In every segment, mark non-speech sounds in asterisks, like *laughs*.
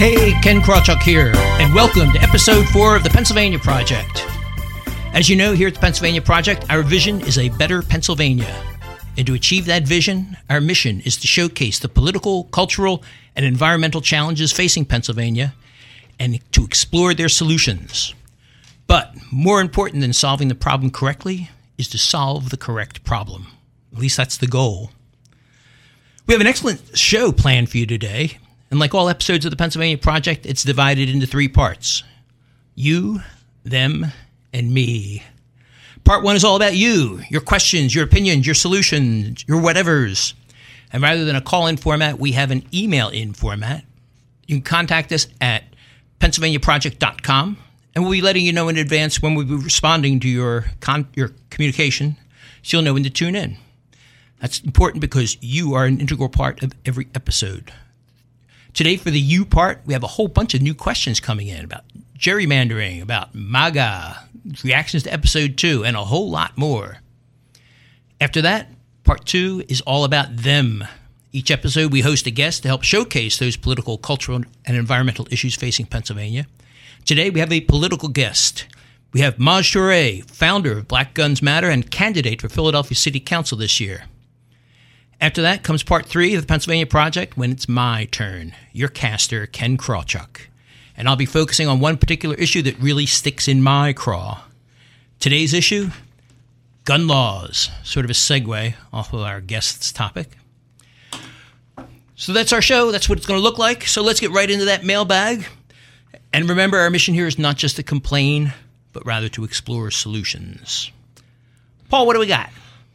Hey, Ken Krawchuk here, and welcome to episode four of the Pennsylvania Project. As you know, here at the Pennsylvania Project, our vision is a better Pennsylvania. And to achieve that vision, our mission is to showcase the political, cultural, and environmental challenges facing Pennsylvania and to explore their solutions. But more important than solving the problem correctly is to solve the correct problem. At least that's the goal. We have an excellent show planned for you today. And like all episodes of the Pennsylvania Project, it's divided into three parts you, them, and me. Part one is all about you, your questions, your opinions, your solutions, your whatevers. And rather than a call in format, we have an email in format. You can contact us at pennsylvaniaproject.com, and we'll be letting you know in advance when we'll be responding to your, con- your communication so you'll know when to tune in. That's important because you are an integral part of every episode. Today, for the you part, we have a whole bunch of new questions coming in about gerrymandering, about MAGA, reactions to episode two, and a whole lot more. After that, part two is all about them. Each episode, we host a guest to help showcase those political, cultural, and environmental issues facing Pennsylvania. Today, we have a political guest. We have Maj Toure, founder of Black Guns Matter and candidate for Philadelphia City Council this year. After that comes part three of the Pennsylvania Project when it's my turn, your caster, Ken Krawchuk. And I'll be focusing on one particular issue that really sticks in my craw. Today's issue gun laws, sort of a segue off of our guest's topic. So that's our show. That's what it's going to look like. So let's get right into that mailbag. And remember, our mission here is not just to complain, but rather to explore solutions. Paul, what do we got?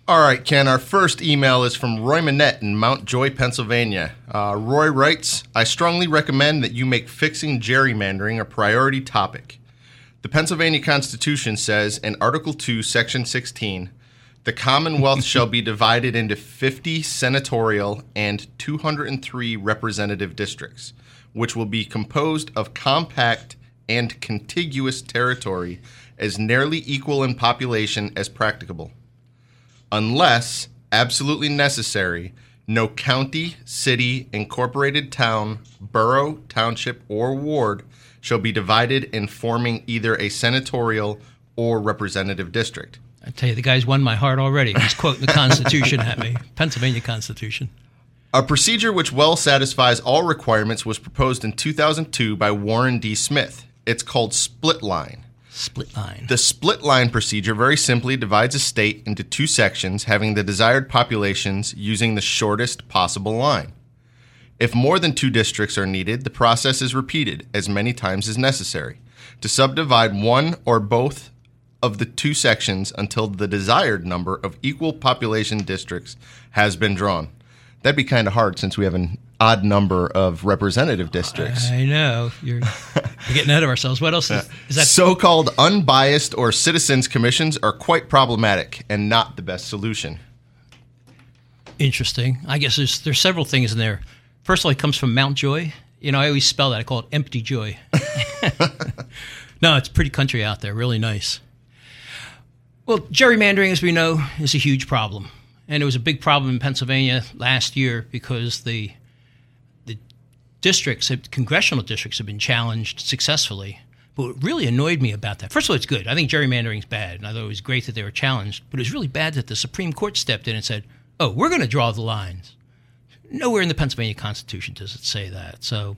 All right, Ken. Our first email is from Roy Manette in Mount Joy, Pennsylvania. Uh, Roy writes I strongly recommend that you make fixing gerrymandering a priority topic. The Pennsylvania Constitution says in Article 2, Section 16, the Commonwealth *laughs* shall be divided into 50 senatorial and 203 representative districts, which will be composed of compact and contiguous territory as nearly equal in population as practicable. Unless absolutely necessary, no county, city, incorporated town, borough, township, or ward shall be divided in forming either a senatorial or representative district. I tell you, the guy's won my heart already. He's quoting the *laughs* Constitution at me, Pennsylvania Constitution. A procedure which well satisfies all requirements was proposed in 2002 by Warren D. Smith. It's called split line. Split line. The split line procedure very simply divides a state into two sections having the desired populations using the shortest possible line. If more than two districts are needed, the process is repeated as many times as necessary to subdivide one or both of the two sections until the desired number of equal population districts has been drawn. That'd be kind of hard since we have an odd number of representative districts. I know. You're, you're getting ahead of ourselves. What else is, *laughs* is that? So called unbiased or citizens' commissions are quite problematic and not the best solution. Interesting. I guess there's there's several things in there. First of all, it comes from Mount Joy. You know, I always spell that. I call it empty joy. *laughs* no, it's pretty country out there. Really nice. Well, gerrymandering, as we know, is a huge problem, and it was a big problem in Pennsylvania last year because the districts, congressional districts, have been challenged successfully. But what really annoyed me about that, first of all, it's good. I think gerrymandering is bad, and I thought it was great that they were challenged. But it was really bad that the Supreme Court stepped in and said, "Oh, we're going to draw the lines." Nowhere in the Pennsylvania Constitution does it say that. So,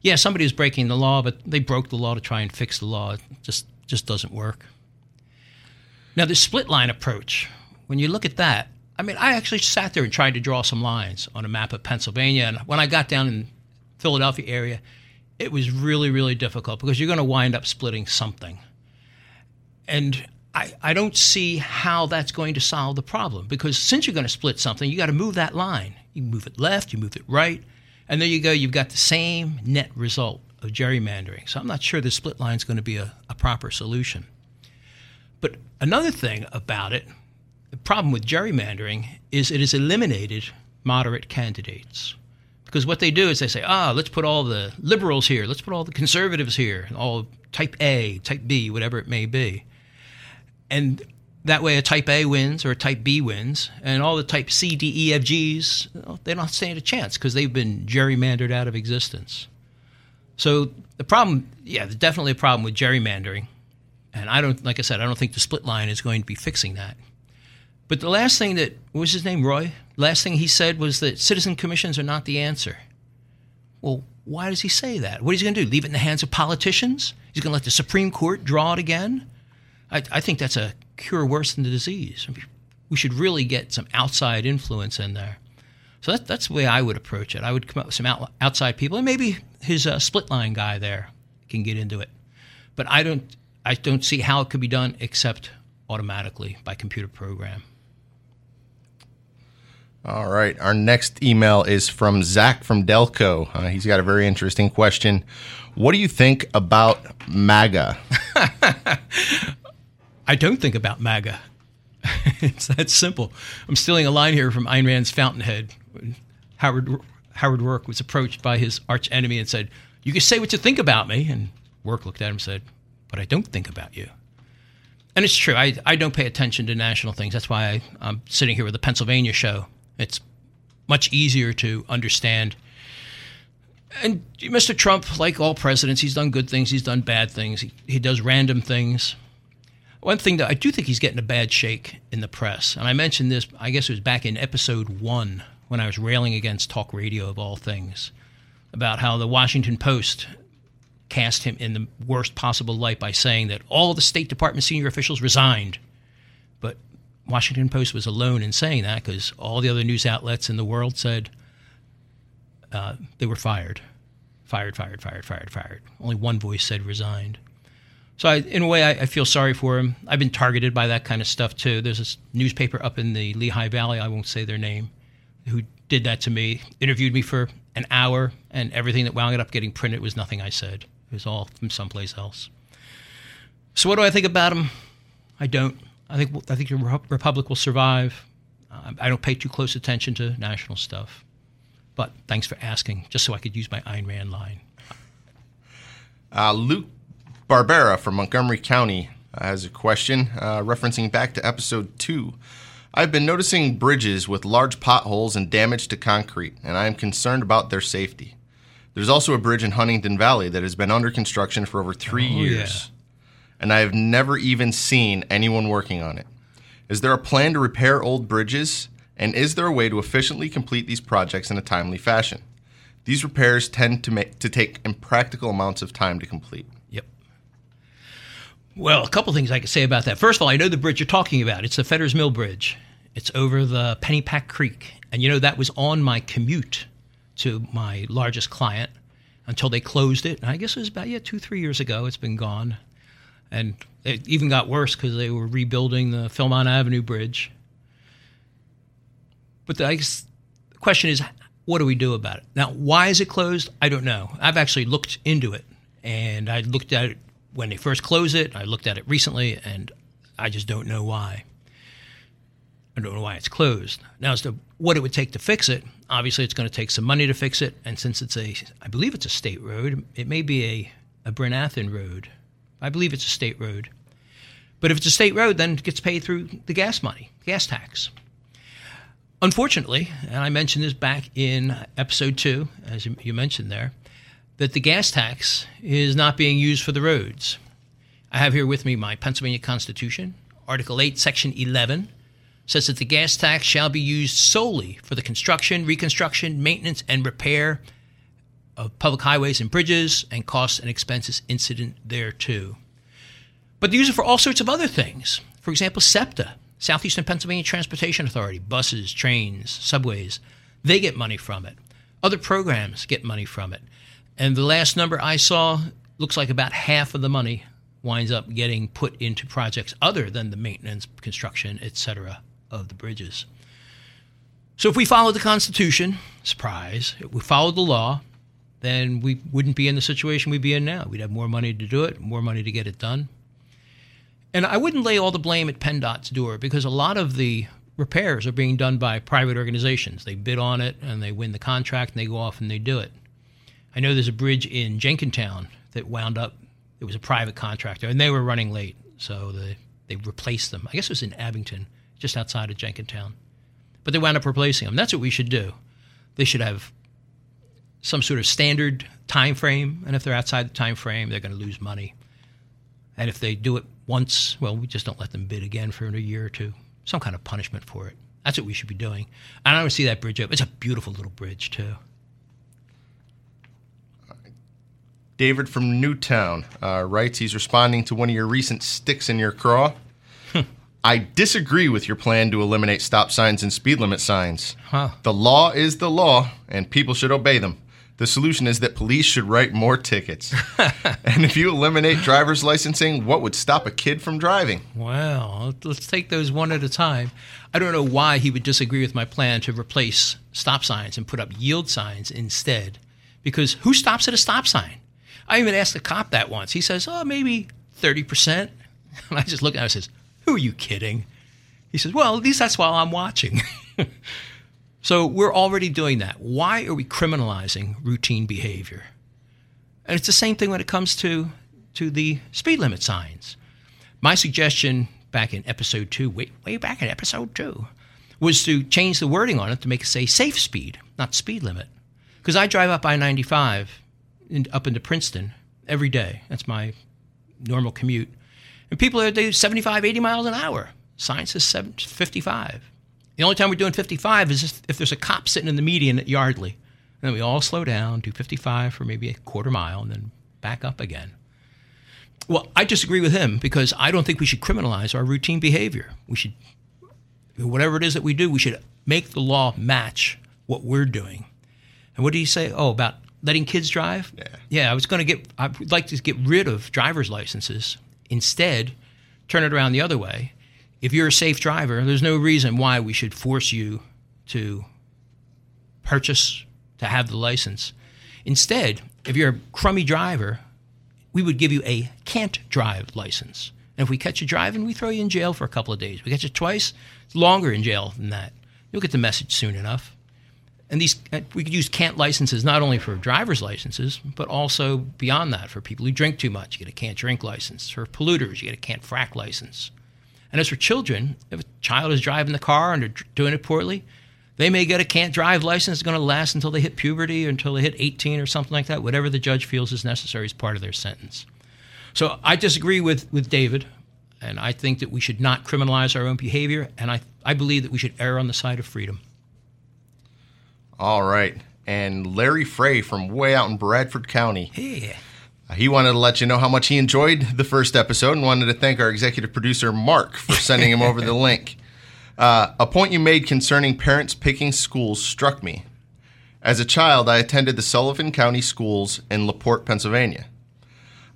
yeah, somebody is breaking the law, but they broke the law to try and fix the law. It just just doesn't work. Now, the split line approach, when you look at that, I mean, I actually sat there and tried to draw some lines on a map of Pennsylvania. And when I got down in Philadelphia area, it was really, really difficult because you're going to wind up splitting something. And I, I don't see how that's going to solve the problem because since you're going to split something, you got to move that line. You move it left, you move it right, and there you go. You've got the same net result of gerrymandering. So I'm not sure the split line is going to be a, a proper solution. But another thing about it, the problem with gerrymandering is it has eliminated moderate candidates. Because what they do is they say, ah, let's put all the liberals here, let's put all the conservatives here, all type A, type B, whatever it may be. And that way a type A wins or a type B wins, and all the type C, D, E, F, Gs, they don't stand a chance because they've been gerrymandered out of existence. So the problem, yeah, there's definitely a problem with gerrymandering. And I don't, like I said, I don't think the split line is going to be fixing that. But the last thing that, what was his name, Roy? Last thing he said was that citizen commissions are not the answer. Well, why does he say that? What is he going to do? Leave it in the hands of politicians? He's going to let the Supreme Court draw it again? I, I think that's a cure worse than the disease. We should really get some outside influence in there. So that, that's the way I would approach it. I would come up with some out, outside people, and maybe his uh, split line guy there can get into it. But I don't, I don't see how it could be done except automatically by computer program. All right. Our next email is from Zach from Delco. Uh, he's got a very interesting question. What do you think about MAGA? *laughs* I don't think about MAGA. *laughs* it's that simple. I'm stealing a line here from Ayn Rand's Fountainhead. Howard Howard Roark was approached by his arch enemy and said, "You can say what you think about me." And Roark looked at him and said, "But I don't think about you." And it's true. I, I don't pay attention to national things. That's why I, I'm sitting here with the Pennsylvania show. It's much easier to understand. And Mr. Trump, like all presidents, he's done good things, he's done bad things, he, he does random things. One thing that I do think he's getting a bad shake in the press, and I mentioned this, I guess it was back in episode one when I was railing against talk radio of all things, about how the Washington Post cast him in the worst possible light by saying that all the State Department senior officials resigned. Washington Post was alone in saying that because all the other news outlets in the world said uh, they were fired. Fired, fired, fired, fired, fired. Only one voice said resigned. So, I, in a way, I, I, feel sorry for him. I've been targeted by that kind of stuff too. There's a newspaper up in the Lehigh Valley, I won't say their name, who did that to me, interviewed me for an hour, and everything that wound up getting printed was nothing I said. It was all from someplace else. So, what do I think about him? I don't. I think I think the Republic will survive. Uh, I don't pay too close attention to national stuff. But thanks for asking, just so I could use my Ayn Rand line. Uh, Luke Barbera from Montgomery County has a question uh, referencing back to episode two. I've been noticing bridges with large potholes and damage to concrete, and I am concerned about their safety. There's also a bridge in Huntingdon Valley that has been under construction for over three oh, years, yeah. And I have never even seen anyone working on it. Is there a plan to repair old bridges, and is there a way to efficiently complete these projects in a timely fashion? These repairs tend to make to take impractical amounts of time to complete. Yep. Well, a couple things I could say about that. First of all, I know the bridge you're talking about. It's the Fetters Mill Bridge. It's over the Pennypack Creek, and you know that was on my commute to my largest client until they closed it. And I guess it was about yeah two three years ago. It's been gone, and it even got worse because they were rebuilding the Philmont Avenue Bridge. But the, guess the question is, what do we do about it now? Why is it closed? I don't know. I've actually looked into it, and I looked at it when they first closed it. I looked at it recently, and I just don't know why. I don't know why it's closed. Now, as to what it would take to fix it, obviously it's going to take some money to fix it. And since it's a, I believe it's a state road, it may be a, a Bryn Athyn road. I believe it's a state road. But if it's a state road, then it gets paid through the gas money, gas tax. Unfortunately, and I mentioned this back in episode two, as you mentioned there, that the gas tax is not being used for the roads. I have here with me my Pennsylvania Constitution, Article 8, Section 11 says that the gas tax shall be used solely for the construction, reconstruction, maintenance, and repair of public highways and bridges and costs and expenses incident thereto. But they use it for all sorts of other things. For example, SEPTA, Southeastern Pennsylvania Transportation Authority, buses, trains, subways, they get money from it. Other programs get money from it. And the last number I saw looks like about half of the money winds up getting put into projects other than the maintenance, construction, etc of the bridges. So if we follow the Constitution, surprise, if we follow the law, then we wouldn't be in the situation we'd be in now. We'd have more money to do it, more money to get it done. And I wouldn't lay all the blame at PennDOT's door because a lot of the repairs are being done by private organizations. They bid on it and they win the contract and they go off and they do it. I know there's a bridge in Jenkintown that wound up, it was a private contractor and they were running late. So they, they replaced them. I guess it was in Abington just outside of Jenkintown. But they wound up replacing them. That's what we should do. They should have some sort of standard time frame, and if they're outside the time frame, they're going to lose money. And if they do it once, well, we just don't let them bid again for a year or two. Some kind of punishment for it. That's what we should be doing. And I want to see that bridge up. It's a beautiful little bridge too. David from Newtown uh, writes he's responding to one of your recent sticks in your craw. I disagree with your plan to eliminate stop signs and speed limit signs. Huh. The law is the law, and people should obey them. The solution is that police should write more tickets. *laughs* and if you eliminate driver's licensing, what would stop a kid from driving? Well, let's take those one at a time. I don't know why he would disagree with my plan to replace stop signs and put up yield signs instead. Because who stops at a stop sign? I even asked the cop that once. He says, oh, maybe 30%. *laughs* And I just look at him and says, who are you kidding? He says, well, at least that's while I'm watching. *laughs* so we're already doing that. Why are we criminalizing routine behavior? And it's the same thing when it comes to, to the speed limit signs. My suggestion back in episode two, way, way back in episode two, was to change the wording on it to make it say safe speed, not speed limit. Because I drive up I 95 up into Princeton every day. That's my normal commute. And people are doing 75, 80 miles an hour. Science is 55. The only time we're doing 55 is if there's a cop sitting in the median at Yardley. And then we all slow down, do 55 for maybe a quarter mile, and then back up again. Well, I disagree with him because I don't think we should criminalize our routine behavior. We should, whatever it is that we do, we should make the law match what we're doing. And what did he say? Oh, about letting kids drive? Yeah. Yeah, I was going to get, I'd like to get rid of driver's licenses. Instead, turn it around the other way. If you're a safe driver, there's no reason why we should force you to purchase, to have the license. Instead, if you're a crummy driver, we would give you a can't drive license. And if we catch you driving, we throw you in jail for a couple of days. We catch you twice, it's longer in jail than that. You'll get the message soon enough. And these uh, we could use can't licenses not only for driver's licenses, but also beyond that for people who drink too much. You get a can't drink license. For polluters, you get a can't frack license. And as for children, if a child is driving the car and they're doing it poorly, they may get a can't drive license. It's going to last until they hit puberty or until they hit 18 or something like that, whatever the judge feels is necessary as part of their sentence. So I disagree with, with David, and I think that we should not criminalize our own behavior, and I, I believe that we should err on the side of freedom. All right. And Larry Frey from way out in Bradford County. Yeah. He wanted to let you know how much he enjoyed the first episode and wanted to thank our executive producer, Mark, for sending him over the *laughs* link. Uh, a point you made concerning parents picking schools struck me. As a child, I attended the Sullivan County Schools in LaPorte, Pennsylvania.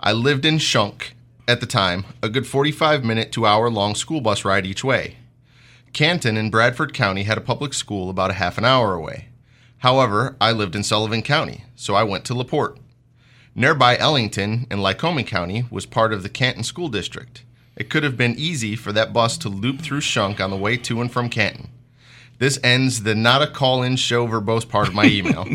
I lived in Shunk at the time, a good 45 minute to hour long school bus ride each way. Canton in Bradford County had a public school about a half an hour away. However, I lived in Sullivan County, so I went to LaPorte. Nearby Ellington in Lycoming County was part of the Canton School District. It could have been easy for that bus to loop through Shunk on the way to and from Canton. This ends the not a call in show verbose part of my email.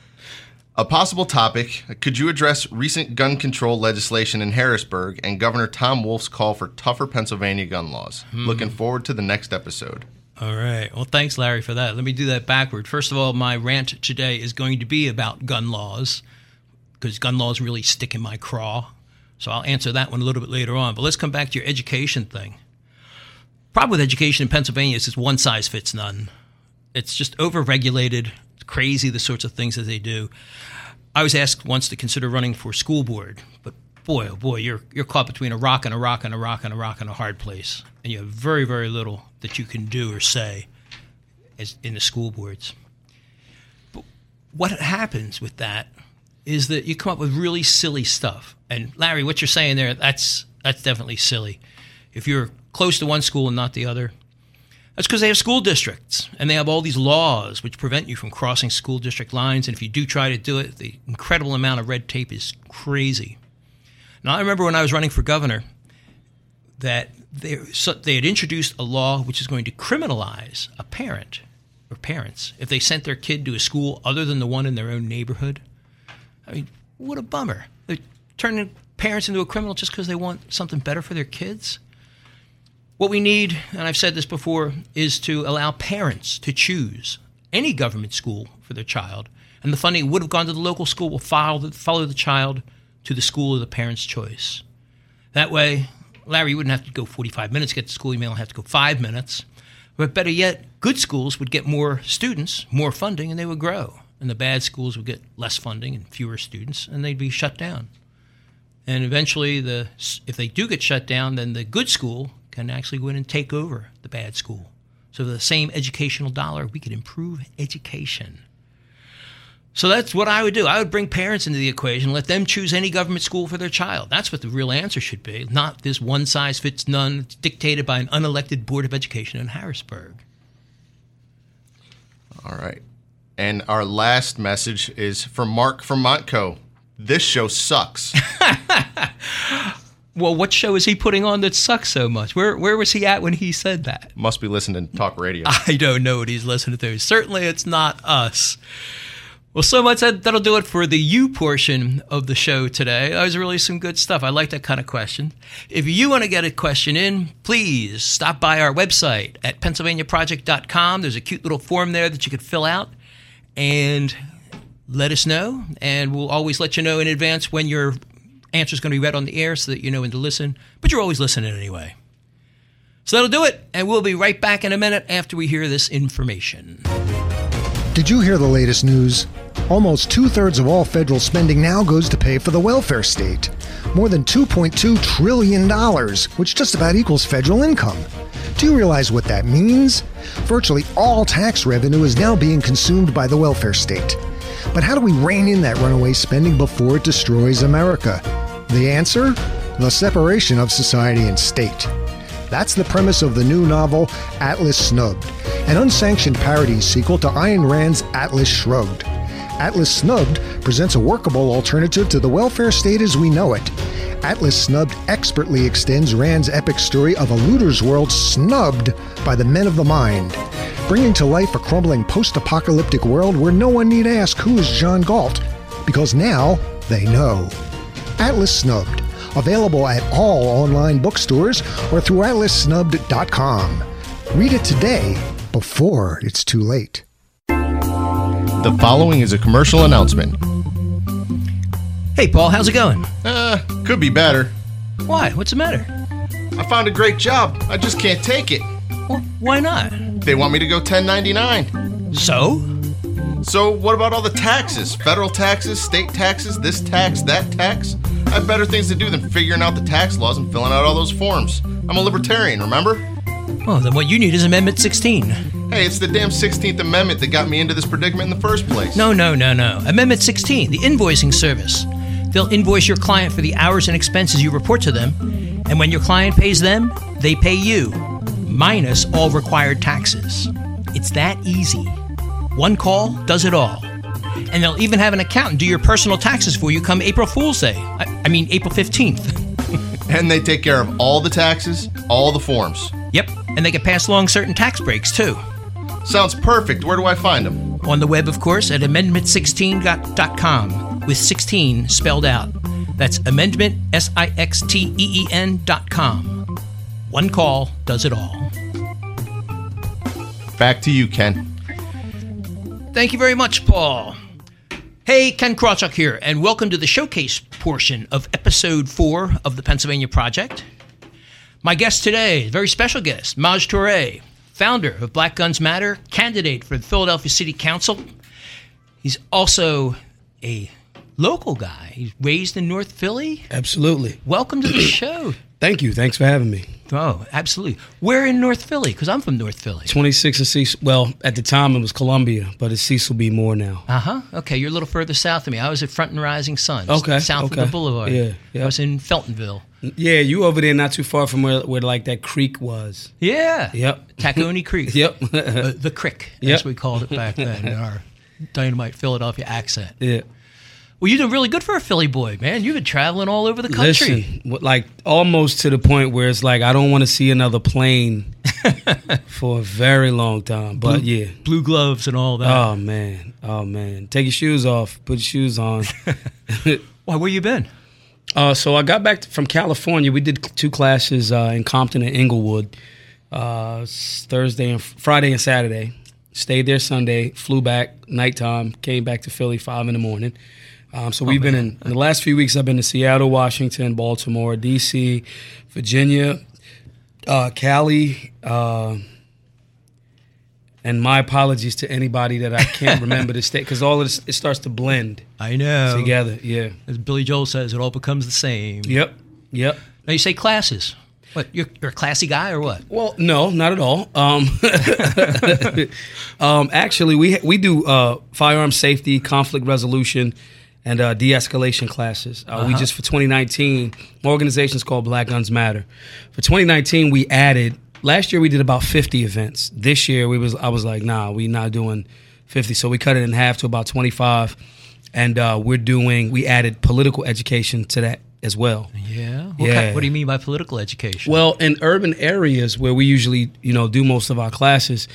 *laughs* a possible topic could you address recent gun control legislation in Harrisburg and Governor Tom Wolf's call for tougher Pennsylvania gun laws? Hmm. Looking forward to the next episode. All right. Well, thanks, Larry, for that. Let me do that backward. First of all, my rant today is going to be about gun laws because gun laws really stick in my craw. So I'll answer that one a little bit later on. But let's come back to your education thing. Problem with education in Pennsylvania is it's one size fits none. It's just overregulated. It's crazy the sorts of things that they do. I was asked once to consider running for school board, but boy, oh boy, you're you're caught between a rock and a rock and a rock and a rock and a hard place, and you have very very little that you can do or say as in the school boards. But what happens with that is that you come up with really silly stuff. And Larry, what you're saying there, that's that's definitely silly. If you're close to one school and not the other, that's because they have school districts and they have all these laws which prevent you from crossing school district lines. And if you do try to do it, the incredible amount of red tape is crazy. Now, I remember when I was running for governor that they, so they had introduced a law which is going to criminalize a parent or parents if they sent their kid to a school other than the one in their own neighborhood. I mean, what a bummer. They're turning parents into a criminal just because they want something better for their kids. What we need, and I've said this before, is to allow parents to choose any government school for their child and the funding would have gone to the local school will follow the, follow the child to the school of the parent's choice. That way, Larry wouldn't have to go 45 minutes to get to school. He may only have to go five minutes. But better yet, good schools would get more students, more funding, and they would grow. And the bad schools would get less funding and fewer students, and they'd be shut down. And eventually, the if they do get shut down, then the good school can actually go in and take over the bad school. So, the same educational dollar, we could improve education. So that's what I would do. I would bring parents into the equation, let them choose any government school for their child. That's what the real answer should be, not this one size fits none dictated by an unelected Board of Education in Harrisburg. All right. And our last message is from Mark from Montco. This show sucks. *laughs* well, what show is he putting on that sucks so much? Where where was he at when he said that? Must be listening to talk radio. *laughs* I don't know what he's listening to. Certainly, it's not us. Well, so much that, that'll do it for the you portion of the show today. That was really some good stuff. I like that kind of question. If you want to get a question in, please stop by our website at pennsylvaniaproject.com. There's a cute little form there that you could fill out and let us know. And we'll always let you know in advance when your answer is going to be read on the air so that you know when to listen. But you're always listening anyway. So that'll do it. And we'll be right back in a minute after we hear this information. Did you hear the latest news? Almost two thirds of all federal spending now goes to pay for the welfare state. More than $2.2 trillion, which just about equals federal income. Do you realize what that means? Virtually all tax revenue is now being consumed by the welfare state. But how do we rein in that runaway spending before it destroys America? The answer? The separation of society and state. That's the premise of the new novel Atlas Snubbed, an unsanctioned parody sequel to Ayn Rand's Atlas Shrugged. Atlas Snubbed presents a workable alternative to the welfare state as we know it. Atlas Snubbed expertly extends Rand's epic story of a looter's world snubbed by the men of the mind, bringing to life a crumbling post apocalyptic world where no one need ask who is John Galt, because now they know. Atlas Snubbed, available at all online bookstores or through atlassnubbed.com. Read it today before it's too late. The following is a commercial announcement. Hey, Paul, how's it going? Uh, could be better. Why? What's the matter? I found a great job. I just can't take it. Well, why not? They want me to go 1099. So? So, what about all the taxes? Federal taxes, state taxes, this tax, that tax? I have better things to do than figuring out the tax laws and filling out all those forms. I'm a libertarian, remember? Well, then what you need is Amendment 16. Hey, it's the damn 16th Amendment that got me into this predicament in the first place. No, no, no, no. Amendment 16, the invoicing service. They'll invoice your client for the hours and expenses you report to them, and when your client pays them, they pay you, minus all required taxes. It's that easy. One call does it all. And they'll even have an accountant do your personal taxes for you come April Fool's Day. I, I mean, April 15th. *laughs* and they take care of all the taxes, all the forms. Yep, and they can pass along certain tax breaks too. Sounds perfect. Where do I find them? On the web, of course, at amendment16.com with 16 spelled out. That's amendment, S I X T E E N dot com. One call does it all. Back to you, Ken. Thank you very much, Paul. Hey, Ken Krawchuk here, and welcome to the showcase portion of episode four of the Pennsylvania Project. My guest today, very special guest, Maj Toure, founder of Black Guns Matter, candidate for the Philadelphia City Council. He's also a local guy. He's raised in North Philly. Absolutely. Welcome to the *clears throat* show. Thank you. Thanks for having me. Oh, absolutely. Where in North Philly? Because I'm from North Philly. 26 and Cecil. Well, at the time it was Columbia, but it's Cecil B. Moore now. Uh huh. Okay, you're a little further south of me. I was at Front and Rising Sun. Okay. South okay. of the Boulevard. Yeah. I was in Feltonville. Yeah, you over there, not too far from where, where like that creek was. Yeah. Yep. Tacony *laughs* Creek. Yep. uh, the crick, Yep. as we called it back then in our *laughs* dynamite Philadelphia accent. Yeah. Well, you did really good for a Philly boy, man. You've been traveling all over the country. Listen, like almost to the point where it's like I don't want to see another plane *laughs* for a very long time. But yeah. Blue gloves and all that. Oh man. Oh man. Take your shoes off. Put your shoes on. *laughs* *laughs* Why, where you been? Uh, so I got back to, from California. We did two classes uh, in Compton and Inglewood, uh, Thursday and Friday and Saturday. stayed there Sunday, flew back nighttime, came back to Philly five in the morning. Um, so we've been in, in the last few weeks. I've been to Seattle, Washington, Baltimore, D.C., Virginia, uh, Cali. Uh, and my apologies to anybody that I can't remember the state because all of this it starts to blend I know. together. Yeah. As Billy Joel says, it all becomes the same. Yep. Yep. Now you say classes. What? You're, you're a classy guy or what? Well, no, not at all. Um, *laughs* um, actually, we we do uh, firearm safety, conflict resolution, and uh, de-escalation classes. Uh, We just for 2019, my organization called Black Guns Matter. For 2019, we added. Last year we did about 50 events. This year we was I was like, nah, we not doing 50, so we cut it in half to about 25, and uh, we're doing. We added political education to that as well. Yeah. What, Yeah. Kind, what do you mean by political education? Well, in urban areas where we usually, you know, do most of our classes,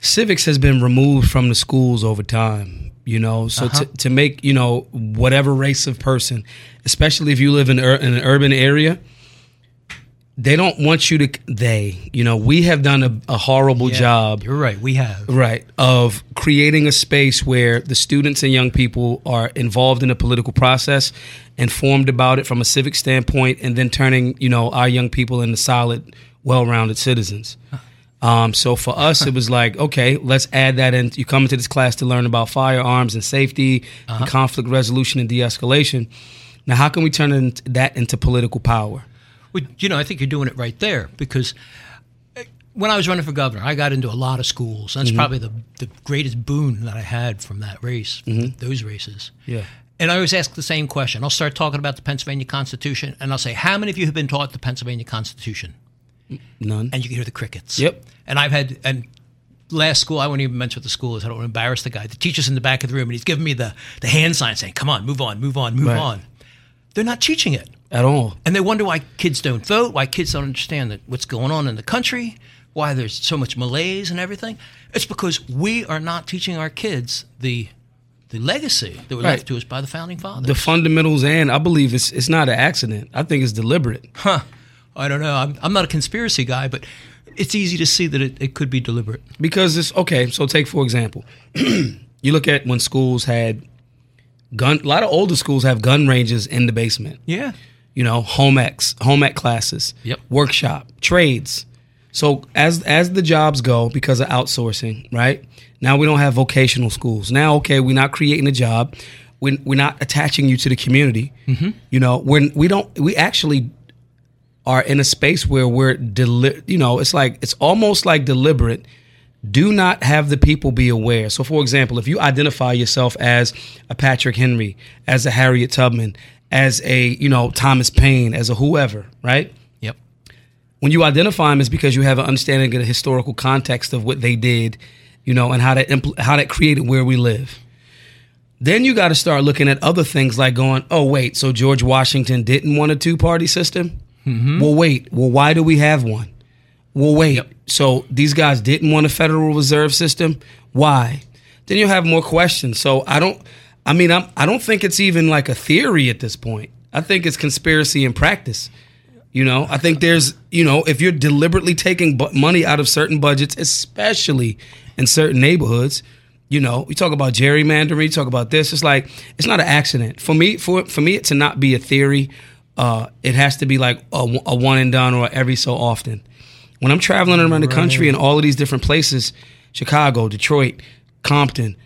civics has been removed from the schools over time. You know, so to, uh-huh. to make you know whatever race of person, especially if you live in, ur- in an urban area, they don't want you to. They, you know, we have done a, a horrible Yeah, job You're right. We have. right of creating a space where the students and young people are involved in the political process informed about it from a civic standpoint and then turning you know our young people into solid well-rounded citizens um, so for us it was like okay let's add that in you come into this class to learn about firearms and safety and conflict resolution and de-escalation now how can we turn into- that into political power Well, you know, I think you're doing it right there because uh, when I was running for governor, I got into a lot of schools. That's Mm-hmm. probably the, the greatest boon that I had from that race, from th- those races. Yeah. And I always ask the same question. I'll start talking about the Pennsylvania Constitution, and I'll say, How many of you have been taught the Pennsylvania Constitution? None And you can hear the crickets. Yep. And I've had, and last school, I won't even mention what the school is. I don't want to embarrass the guy. The teacher's in the back of the room, and he's giving me the, the hand sign saying, Come on, move on, move on, move Right. on. They're not teaching it. at all And they wonder why kids don't vote, why kids don't understand that what's going on in the country, why there's so much malaise and everything. It's because we are not teaching our kids the the legacy that was Right. left to us by the founding fathers. the fundamentals and i believe it's it's not an accident i think it's deliberate huh. I don't know. I'm, I'm not a conspiracy guy, but it's easy to see that it, it could be deliberate. because it's okay. So take for example, *clears throat* you look at when schools had gun. A lot of older schools have gun ranges in the basement. Yeah. You know, home ex, home ec classes, Yep. workshop, trades. So as as the jobs go because of outsourcing, right? Now we don't have vocational schools. Now, okay, we're not creating a job. We're, we're not attaching you to the community. Mm-hmm. You know, when we don't, we actually are in a space where we're deli- you know it's like it's almost like deliberate do not have the people be aware so for example if you identify yourself as a patrick henry as a harriet tubman as a you know thomas paine as a whoever right Yep. when you identify them, it's because you have an understanding of the historical context of what they did, you know, and how that impl- how that created where we live. Then you got to start looking at other things like going, oh wait, so George Washington didn't want a two party system. Mm-hmm. Well, wait, well, why do we have one? Well, wait, so these guys didn't want a Federal Reserve System. Why? Then you'll have more questions. So I don't. I mean, I'm. I don't think it's even like a theory at this point. I think it's conspiracy in practice. You know, I think there's, you know, if you're deliberately taking bu- money out of certain budgets, especially in certain neighborhoods, you know, we talk about gerrymandering, you talk about this. It's like it's not an accident for me. For for me, it to not be a theory, uh, it has to be like a, a one and done or every so often. When I'm traveling around the country in all of these different places, Chicago, Detroit, Compton,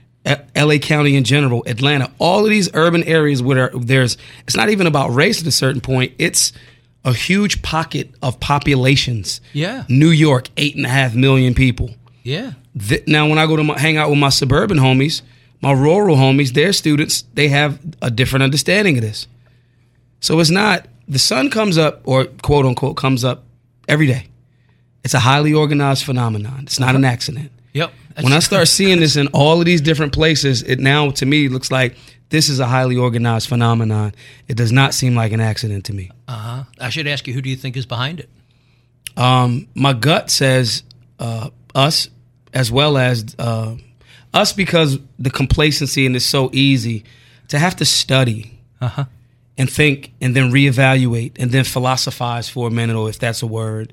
LA County in general, Atlanta, all of these urban areas where there's, it's not even about race at a certain point. It's a huge pocket of populations. Yeah. New York, eight and a half million people. Yeah. Th- now, when I go to my, hang out with my suburban homies, my rural homies, their students, they have a different understanding of this. So it's not, the sun comes up, or quote unquote, comes up every day. It's a highly organized phenomenon. It's not an accident. Yep. When I start seeing this in all of these different places, it now to me looks like this is a highly organized phenomenon. It does not seem like an accident to me. uh-huh. I should ask you, who do you think is behind it? Um, my gut says uh, us, as well as uh, us, because the complacency and it's so easy to have to study Uh-huh. And think and then reevaluate and then philosophize for a minute, or if that's a word,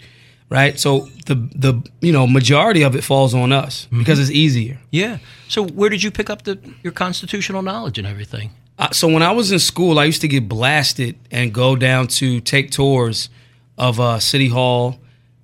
right? So the the you know majority of it falls on us because it's easier. Yeah. So where did you pick up the your constitutional knowledge and everything? Uh, so when I was in school, I used to get blasted and go down to take tours of uh, City Hall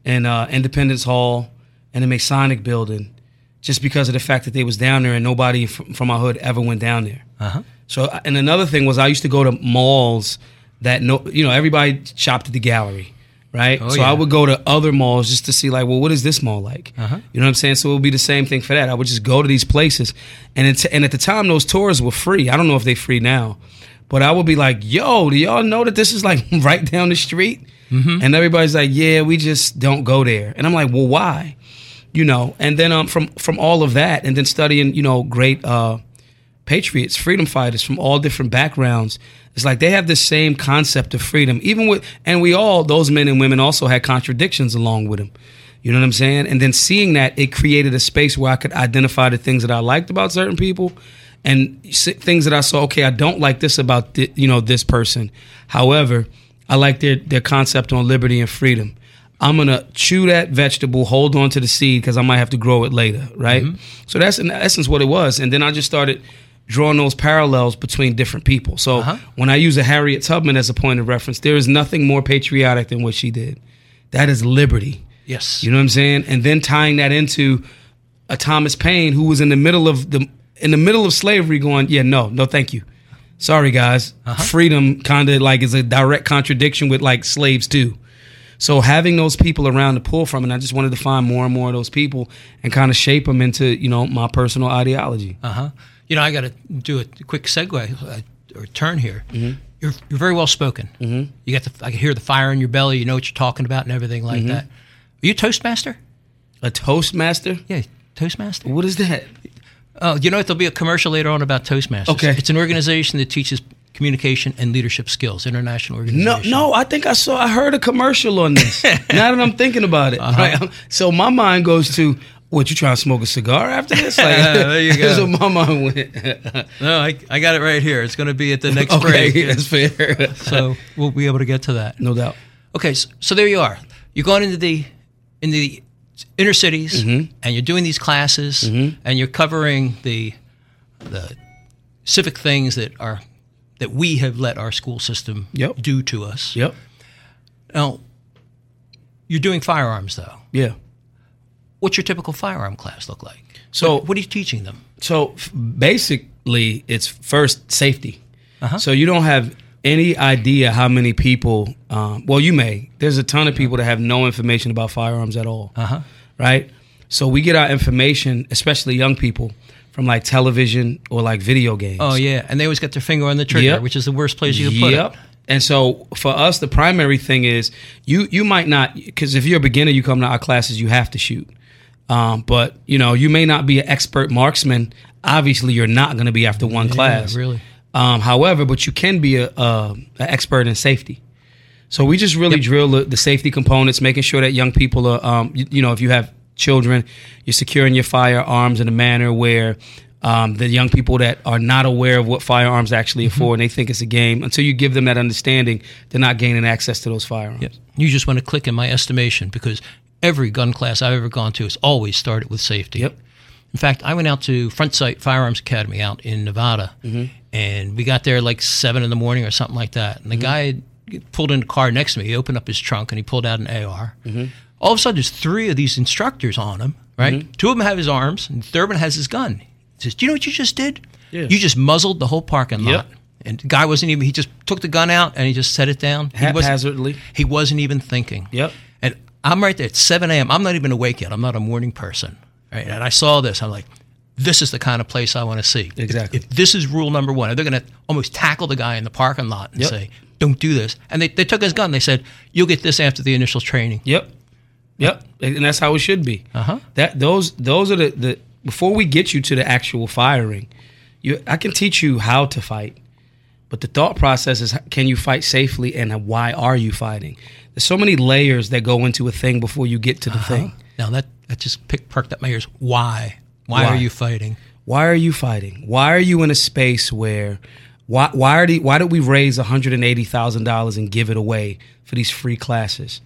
and uh, Independence Hall and the Masonic Building, just because of the fact that they was down there and nobody from, from my hood ever went down there. Uh-huh. So uh, and another thing was I used to go to malls that no, you know, everybody shopped at the gallery, right? Oh, so yeah. I would go to other malls just to see like, well, what is this mall like? Uh-huh. You know what I'm saying? So it would be the same thing for that. I would just go to these places, and it's, and at the time those tours were free. I don't know if they're free now, but I would be like, yo, do y'all know that this is like *laughs* right down the street? And everybody's like, yeah, we just don't go there. And I'm like, well, why? You know, and then um, from from all of that, and then studying, you know, great uh, patriots, freedom fighters from all different backgrounds. It's like they have the same concept of freedom, even with, and we all, those men and women also had contradictions along with them. You know what I'm saying? And then seeing that, it created a space where I could identify the things that I liked about certain people and things that I saw, okay, I don't like this about, thi- you know, this person. However, I like their, their concept on liberty and freedom. I'm gonna chew that vegetable, hold on to the seed because I might have to grow it later, right? Mm-hmm. So that's in essence what it was. And then I just started drawing those parallels between different people. So Uh-huh. when I use a Harriet Tubman as a point of reference, there is nothing more patriotic than what she did. That is liberty. Yes. You know what I'm saying? And then tying that into a Thomas Paine who was in the middle of the in the middle of slavery going, yeah, no, no, thank you. Sorry, guys. Freedom kind of like is a direct contradiction with like slaves too. So having those people around to pull from, and I just wanted to find more and more of those people and kind of shape them into you know my personal ideology. Uh huh. You know, I got to do a quick segue uh, or turn here. Mm-hmm. You're you're very well spoken. Mm-hmm. You got the I can hear the fire in your belly. You know what you're talking about and everything like Mm-hmm. that. Are you a Toastmaster? A Toastmaster? Yeah, Toastmaster. What is that? Oh, you know what? There'll be a commercial later on about Toastmasters. Okay. It's an organization that teaches communication and leadership skills. International organization. No, no, I think I saw, I heard a commercial on this. *laughs* now that I'm thinking about it, Uh-huh. right? So my mind goes to, what you trying to smoke a cigar after this? Like, *laughs* There you *laughs* go. That's what my mind went. No, I, I got it right here. It's going to be at the next okay, break. *laughs* that's fair. So we'll be able to get to that. no doubt. Okay, so, so there you are. You're going into the in the inner cities, Mm-hmm. and you're doing these classes, and you're covering the the civic things that are that we have let our school system Yep. do to us. Yep. Now, you're doing firearms though. Yeah. What's your typical firearm class look like? So- what, what are you teaching them? So basically, it's first safety. Uh-huh. So you don't have any idea how many people. Um, well, you may. There's a ton of people that have no information about firearms at all. Uh-huh. Right. So we get our information, especially young people, from like television or like video games. Oh yeah, and they always get their finger on the trigger, Yep. which is the worst place you can put Yep. it. And so for us, the primary thing is you you might not because if you're a beginner, you come to our classes, you have to shoot. Um, but you know, you may not be an expert marksman. Obviously, you're not going to be after one class. really. Um, however, but you can be a, a an expert in safety. So we just really drill the, the safety components, making sure that young people are, um, you, you know, if you have children, you're securing your firearms in a manner where um, the young people that are not aware of what firearms actually are for and they think it's a game, until you give them that understanding, they're not gaining access to those firearms. Yep. You just want to click in my estimation because every gun class I've ever gone to has always started with safety. Yep. In fact, I went out to Front Sight Firearms Academy out in Nevada, mm-hmm. and we got there like seven in the morning or something like that. And the mm-hmm. guy pulled in the car next to me. He opened up his trunk and he pulled out an AR. Mm-hmm. All of a sudden, there's three of these instructors on him. Right, two of them have his arms, and the third one has his gun. He says, "Do you know what you just did? Yeah. You just muzzled the whole parking Yep. lot." And the guy wasn't even. He just took the gun out and he just set it down. He wasn't- Haphazardly. he wasn't even thinking. Yep. I'm right there at 7 a.m. I'm not even awake yet. I'm not a morning person. Right. And I saw this. I'm like, this is the kind of place I want to see. If- Exactly. If, this is rule number one, they're going to almost tackle the guy in the parking lot and Yep. say, don't do this. And they, they took his gun. They said, you'll get this after the initial training. Yep. Yep. And that's how it should be. Uh-huh. That those those are the, the before we get you to the actual firing, you I can teach you how to fight. But the thought process is can you fight safely and why are you fighting? There's so many layers that go into a thing before you get to the uh-huh. thing. Now that, that just pick, perked up my ears. Why? Why, Why? are you fighting? Why are you fighting? Why are you in a space where why why are the, why did we raise $180,000 and give it away for these free classes?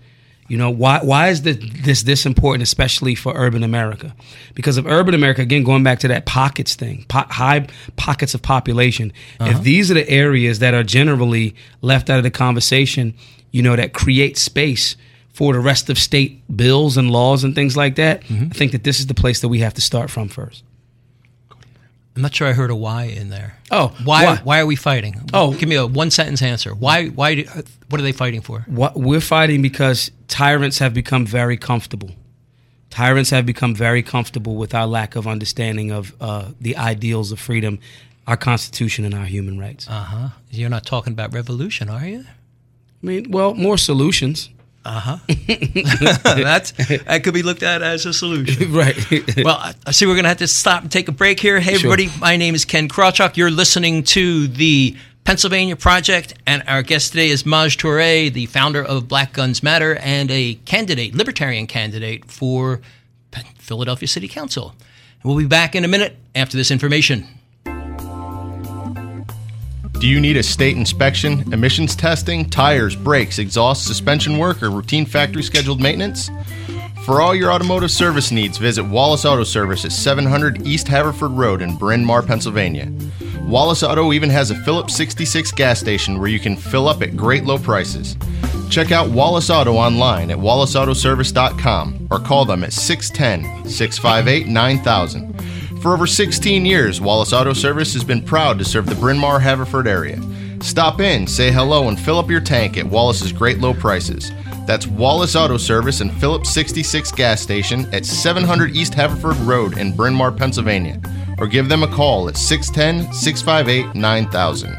You know why? Why is this, this this important, especially for urban America? Because of urban America, again, going back to that pockets thing, po- high pockets of population. If uh-huh. these are the areas that are generally left out of the conversation, you know, that create space for the rest of state bills and laws and things like that. Mm-hmm. I think that this is the place that we have to start from first. I'm not sure I heard a why in there. Oh, why? why? Why, are we fighting? Oh. give me a one sentence answer. Why? Why? Do, what are they fighting for? What we're fighting because tyrants have become very comfortable. Tyrants have become very comfortable with our lack of understanding of uh, the ideals of freedom, our Constitution, and our human rights. Uh huh. You're not talking about revolution, are you? I mean, well, more solutions. Uh huh. *laughs* *laughs* That's that could be looked at as a solution. *laughs* right. well, I- see we're going to have to stop and take a break here. Hey, Sure. everybody, my name is Ken Krawchuk. You're listening to the Pennsylvania Project, and our guest today is Maj Toure, the founder of Black Guns Matter and a candidate, libertarian candidate for Philadelphia City Council. We'll be back in a minute after this information. Do you need a state inspection, emissions testing, tires, brakes, exhaust, suspension work, or routine factory scheduled maintenance? For all your automotive service needs, visit Wallace Auto Service at 700 East Haverford Road in Bryn Mawr, Pennsylvania. Wallace Auto even has a Phillips 66 gas station where you can fill up at great low prices. Check out Wallace Auto online at wallaceautoservice.com or call them at 610 658 9000. For over 16 years, Wallace Auto Service has been proud to serve the Bryn Mawr Haverford area. Stop in, say hello, and fill up your tank at Wallace's great low prices. That's Wallace Auto Service and Phillips 66 gas station at 700 East Haverford Road in Bryn Mawr, Pennsylvania. Or give them a call at 610 658 9000.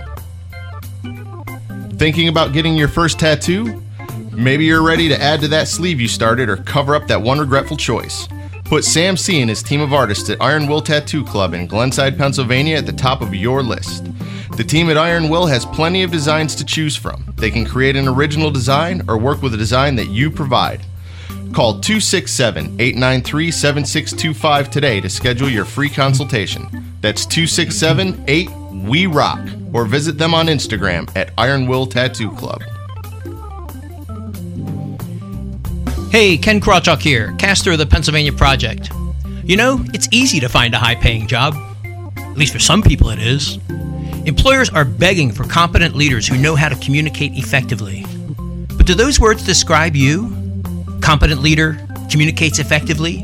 Thinking about getting your first tattoo? Maybe you're ready to add to that sleeve you started or cover up that one regretful choice. Put Sam C and his team of artists at Iron Will Tattoo Club in Glenside, Pennsylvania at the top of your list. The team at Iron Will has plenty of designs to choose from. They can create an original design or work with a design that you provide. Call 267 893 7625 today to schedule your free consultation. That's 267 8 We Rock. Or visit them on Instagram at Iron Will Tattoo Club. Hey, Ken Krawchuk here, caster of the Pennsylvania Project. You know, it's easy to find a high paying job. At least for some people it is. Employers are begging for competent leaders who know how to communicate effectively. But do those words describe you? Competent leader communicates effectively?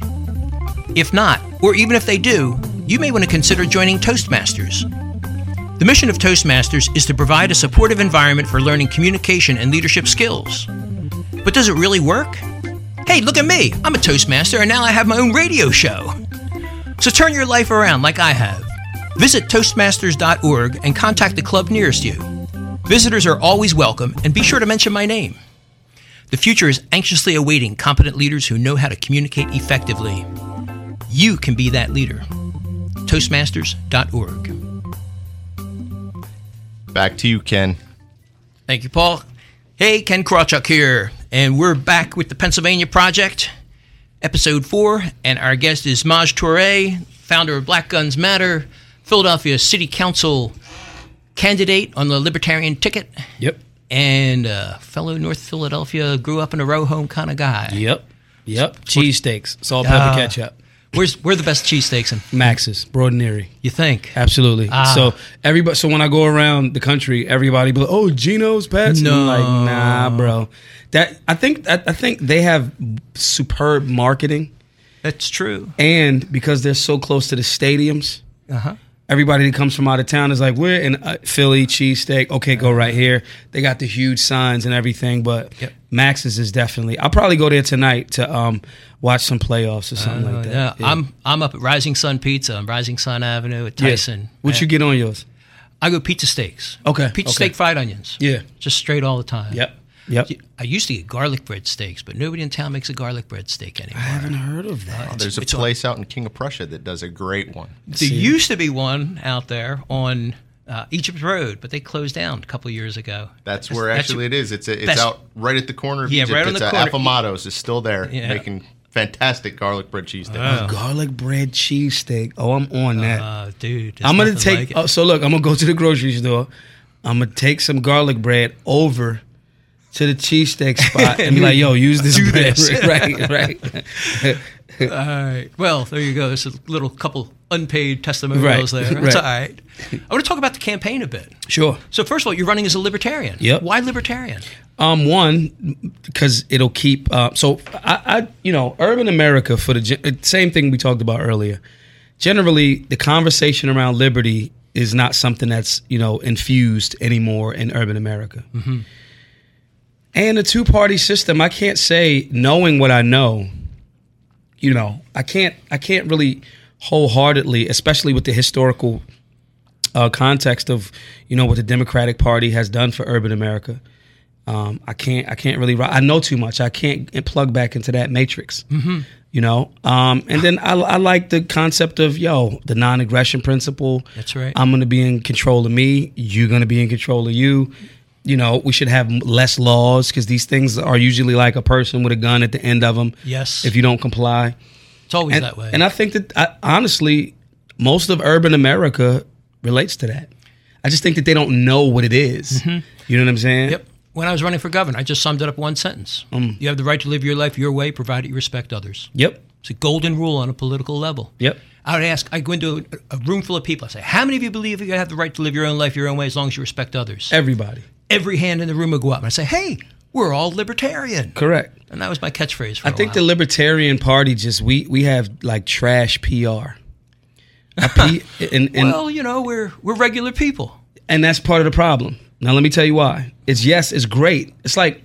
If not, or even if they do, you may want to consider joining Toastmasters. The mission of Toastmasters is to provide a supportive environment for learning communication and leadership skills. But does it really work? Hey, look at me! I'm a Toastmaster and now I have my own radio show. So turn your life around like I have. Visit Toastmasters.org and contact the club nearest you. Visitors are always welcome and be sure to mention my name. The future is anxiously awaiting competent leaders who know how to communicate effectively. You can be that leader. Toastmasters.org. Back to you, Ken. Thank you, Paul. Hey, Ken Krawchuk here, and we're back with the Pennsylvania Project, episode four, and our guest is Maj Toure, founder of Black Guns Matter, Philadelphia City Council candidate on the Libertarian ticket, Yep. and uh, fellow North Philadelphia, grew up in a row home kind of guy. Yep. Yep. Cheesesteaks, salt, pepper, Ah. ketchup, Where's where are the best cheesesteaks in? Max's, Broad and Erie. You think? Absolutely. Ah. So everybody. So when I go around the country, everybody be like, "Oh, Geno's Pat's." And I'm No. like, nah, bro. That I think I, I think they have superb marketing, That's true. and because they're so close to the stadiums, Uh huh. everybody that comes from out of town is like, "We're in Philly cheesesteak. Okay, go right here." They got the huge signs and everything, but Yep. Max's is definitely. I'll probably go there tonight to um, watch some playoffs or something like that. Oh, Yeah, I'm I'm up at Rising Sun Pizza on Rising Sun Avenue at Yeah. Tyson. What you get on yours? I go pizza steaks. Okay, Pizza okay. steak fried onions. Yeah. Just straight all the time. Yep. Yep. I used to get garlic bread steaks, but nobody in town makes a garlic bread steak anymore. I haven't heard of that. There's a it's on- place out in King of Prussia that does a great one. There used to be one out there on uh, Egypt Road, but they closed down a couple years ago. That's where actually it is. It's a, it's that's- out right at the corner of Yeah, Egypt. right on it's the a corner. Affamatos is still there Yeah. making fantastic garlic bread cheesesteak. Wow. Garlic bread cheesesteak. Oh, I'm on that. Uh, dude, I'm gonna take. like it. oh, so look, I'm gonna go to the grocery store. I'm gonna take some garlic bread over to the cheesesteak spot and be like, "Yo, use this *laughs* Do bread." this. *laughs* right, right. *laughs* All right. Well, there you go. There's a little couple unpaid testimonials Right, there. *laughs* That's right. all right. I want to talk about the campaign a bit. Sure. So first of all, you're running as a libertarian. Yep. Why libertarian? Um, one because it'll keep. Uh, so I, I, you know, urban America for the same thing we talked about earlier. Generally, the conversation around liberty is not something that's you know infused anymore in urban America. And the two party system, I can't say knowing what I know. You know, I can't. I can't really wholeheartedly, especially with the historical uh, context of you know what the Democratic Party has done for urban America. Um, I can't. I can't really. I know too much. I can't plug back into that matrix. Mm-hmm. You know. Um, and then I, I like the concept of yo the non-aggression principle. That's right. I'm going to be in control of me. You're going to be in control of you. You know, we should have less laws because these things are usually like a person with a gun at the end of them. Yes. If you don't comply. It's always And, that way. and I think that I, honestly, most of urban America relates to that. I just think that they don't know what it is. You know what I'm saying? Mm-hmm. Yep. When I was running for governor, I just summed it up one sentence. Mm. You have the right to live your life your way, provided you respect others. Yep. It's a golden rule on a political level. Yep. I would ask, I go into a, a room full of people. I say, how many of you believe you have the right to live your own life your own way as long as you respect others? Everybody. Every hand in the room would go up. And I say, hey, we're all libertarian. Correct. And that was my catchphrase for I think while. the Libertarian Party just we we have like trash PR. A P, and, and, well, you know, we're we're regular people. and that's part of the problem. Now let me tell you why. It's yes, it's great. It's like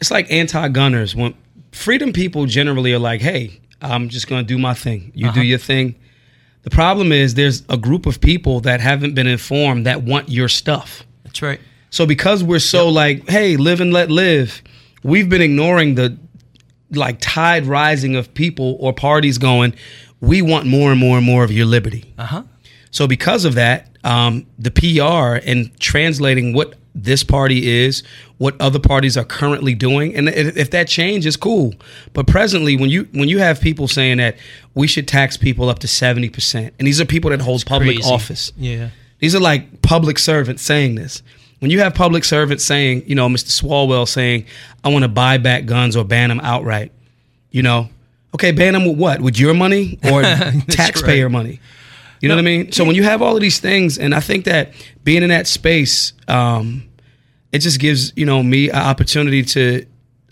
it's like anti-gunners when freedom people generally are like, "Hey, I'm just going to do my thing. You do uh-huh. your thing." The problem is there's a group of people that haven't been informed that want your stuff. That's right. So because we're so like, "Hey, live and let live," we've been ignoring the like tide rising of people or parties going, "We want more and more and more of your liberty." Uh huh. So because of that, um, the PR and translating what this party is, what other parties are currently doing, and if if that changes, cool. But presently, when you when you have people saying that we should tax people up to seventy percent, and these are people that hold public Crazy. office, Yeah. these are like public servants saying this. When you have public servants saying, you know, Mr. Swalwell saying, I want to buy back guns or ban them outright, you know, okay, ban them with what? With your money or *laughs* taxpayer right. money? You know what I mean? So when you have all of these things, and I think that being in that space, um, it just gives, you know, me an opportunity to,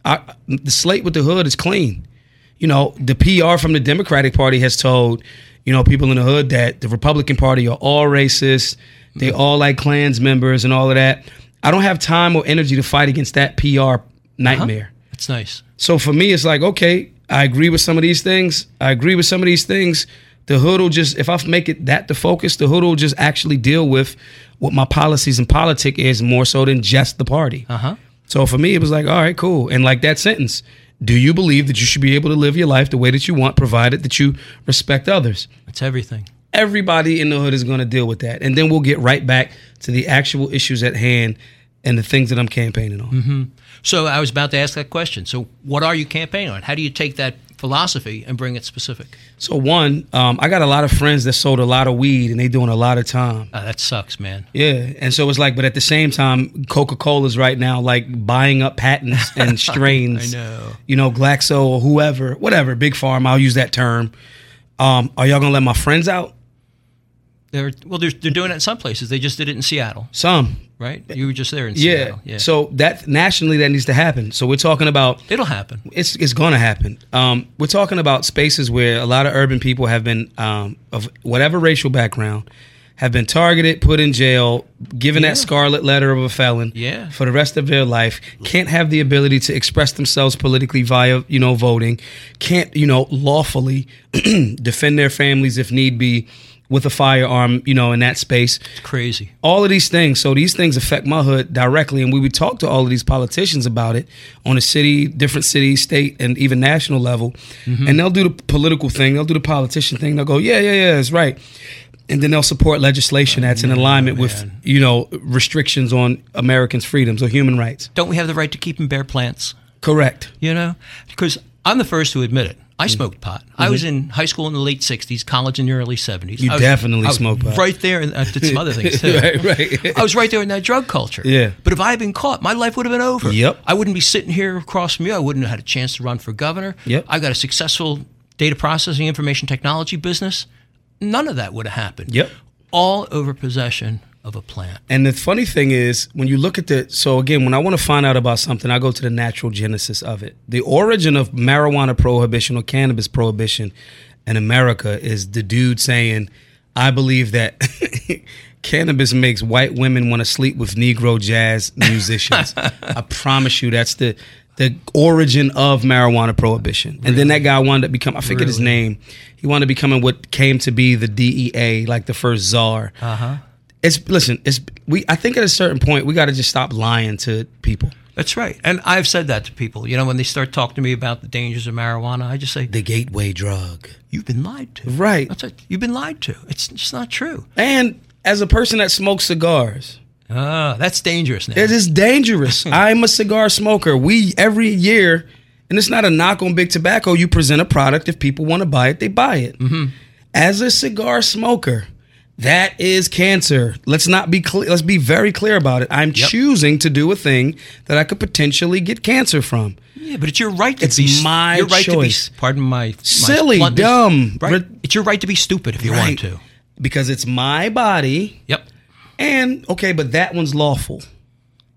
I, the slate with the hood is clean you know, the PR from the Democratic Party has told, you know, people in the hood that the Republican Party are all racist. They all like clans members and all of that. I don't have time or energy to fight against that PR nightmare. That's nice. So for me, it's like, okay, I agree with some of these things. I agree with some of these things. The hood will just, if I make it that the focus, the hood will just actually deal with what my policies and politic is more so than just the party. Uh huh. So for me, it was like, all right, cool. And like that sentence, do you believe that you should be able to live your life the way that you want, provided that you respect others? That's everything. Everybody in the hood is going to deal with that. And then we'll get right back to the actual issues at hand and the things that I'm campaigning on. So I was about to ask that question. So what are you campaigning on? How do you take that philosophy and bring it specific? So, one, um, I got a lot of friends that sold a lot of weed and they doing a lot of time. Ah, that sucks, man. Yeah. And so it's like, but at the same time, Coca Cola's right now like buying up patents and *laughs* strains. I know. You know, Glaxo or whoever, whatever, big farm, I'll use that term. Um, are y'all gonna let my friends out? They're well, they're, they're doing it in some places. They just did it in Seattle, Some. right? You were just there in Yeah. Seattle. Yeah. So that nationally that needs to happen. So we're talking about it'll happen. it's it's going to happen. Um, we're talking about spaces where a lot of urban people have been um, of whatever racial background have been targeted, put in jail, given Yeah. that scarlet letter of a felon Yeah. for the rest of their life, can't have the ability to express themselves politically via you know voting, can't you know lawfully *clears throat* defend their families if need be with a firearm, you know, in that space Crazy. all of these things. So these things affect my hood directly, and we would talk to all of these politicians about it on a city, different city, state, and even national level. Mm-hmm. And they'll do the political thing, they'll do the politician thing. They'll go, yeah, yeah, yeah, it's right. And then they'll support legislation that's in oh, alignment with you know restrictions on Americans' freedoms or human rights. Don't we have the right to keep and bear plants? Correct. You know, because I'm the first to admit it. I mm-hmm. smoked pot. I mm-hmm. was in high school in the late '60s, college in the early '70s. You I was- definitely I was smoked pot. Right there, and I did some other things *laughs* too. right, right. I was right there in that drug culture. Yeah. But if I had been caught, my life would have been over. Yep. I wouldn't be sitting here across from you. I wouldn't have had a chance to run for governor. Yep. I got a successful data processing, information technology business. None of that would have happened. Yep. All over possession of a plant. And the funny thing is, when you look at the so again, when I want to find out about something, I go to the natural genesis of it. The origin of marijuana prohibition or cannabis prohibition in America is the dude saying, "I believe that *laughs* cannabis makes white women want to sleep with Negro jazz *laughs* musicians." I promise you, that's the the origin of marijuana prohibition. And then that guy wound up becoming I forget his name. He wound up becoming what came to be the DEA, like the first czar. Uh huh. It's listen. It's we. I think at a certain point we got to just stop lying to people. That's right. And I've said that to people. You know, when they start talking to me about the dangers of marijuana, I just say, The gateway drug, You've been lied to. right? That's it. You've been lied to. It's just not true. And as a person that smokes cigars, Ah, that's dangerous now. it is dangerous. *laughs* I'm a cigar smoker. We every year, and it's not a knock on big tobacco. You present a product. If people want to buy it, they buy it. Mm-hmm. As a cigar smoker, that is cancer. Let's not be clear. Let's be very clear about it. I'm Yep. choosing to do a thing that I could potentially get cancer from. Yeah, but it's your right to It's be. my your right choice. To be, pardon my, my Silly, bluntness. dumb, Right. it's your right to be stupid if you want to. because it's my body. Yep. And okay, but that one's lawful. *laughs*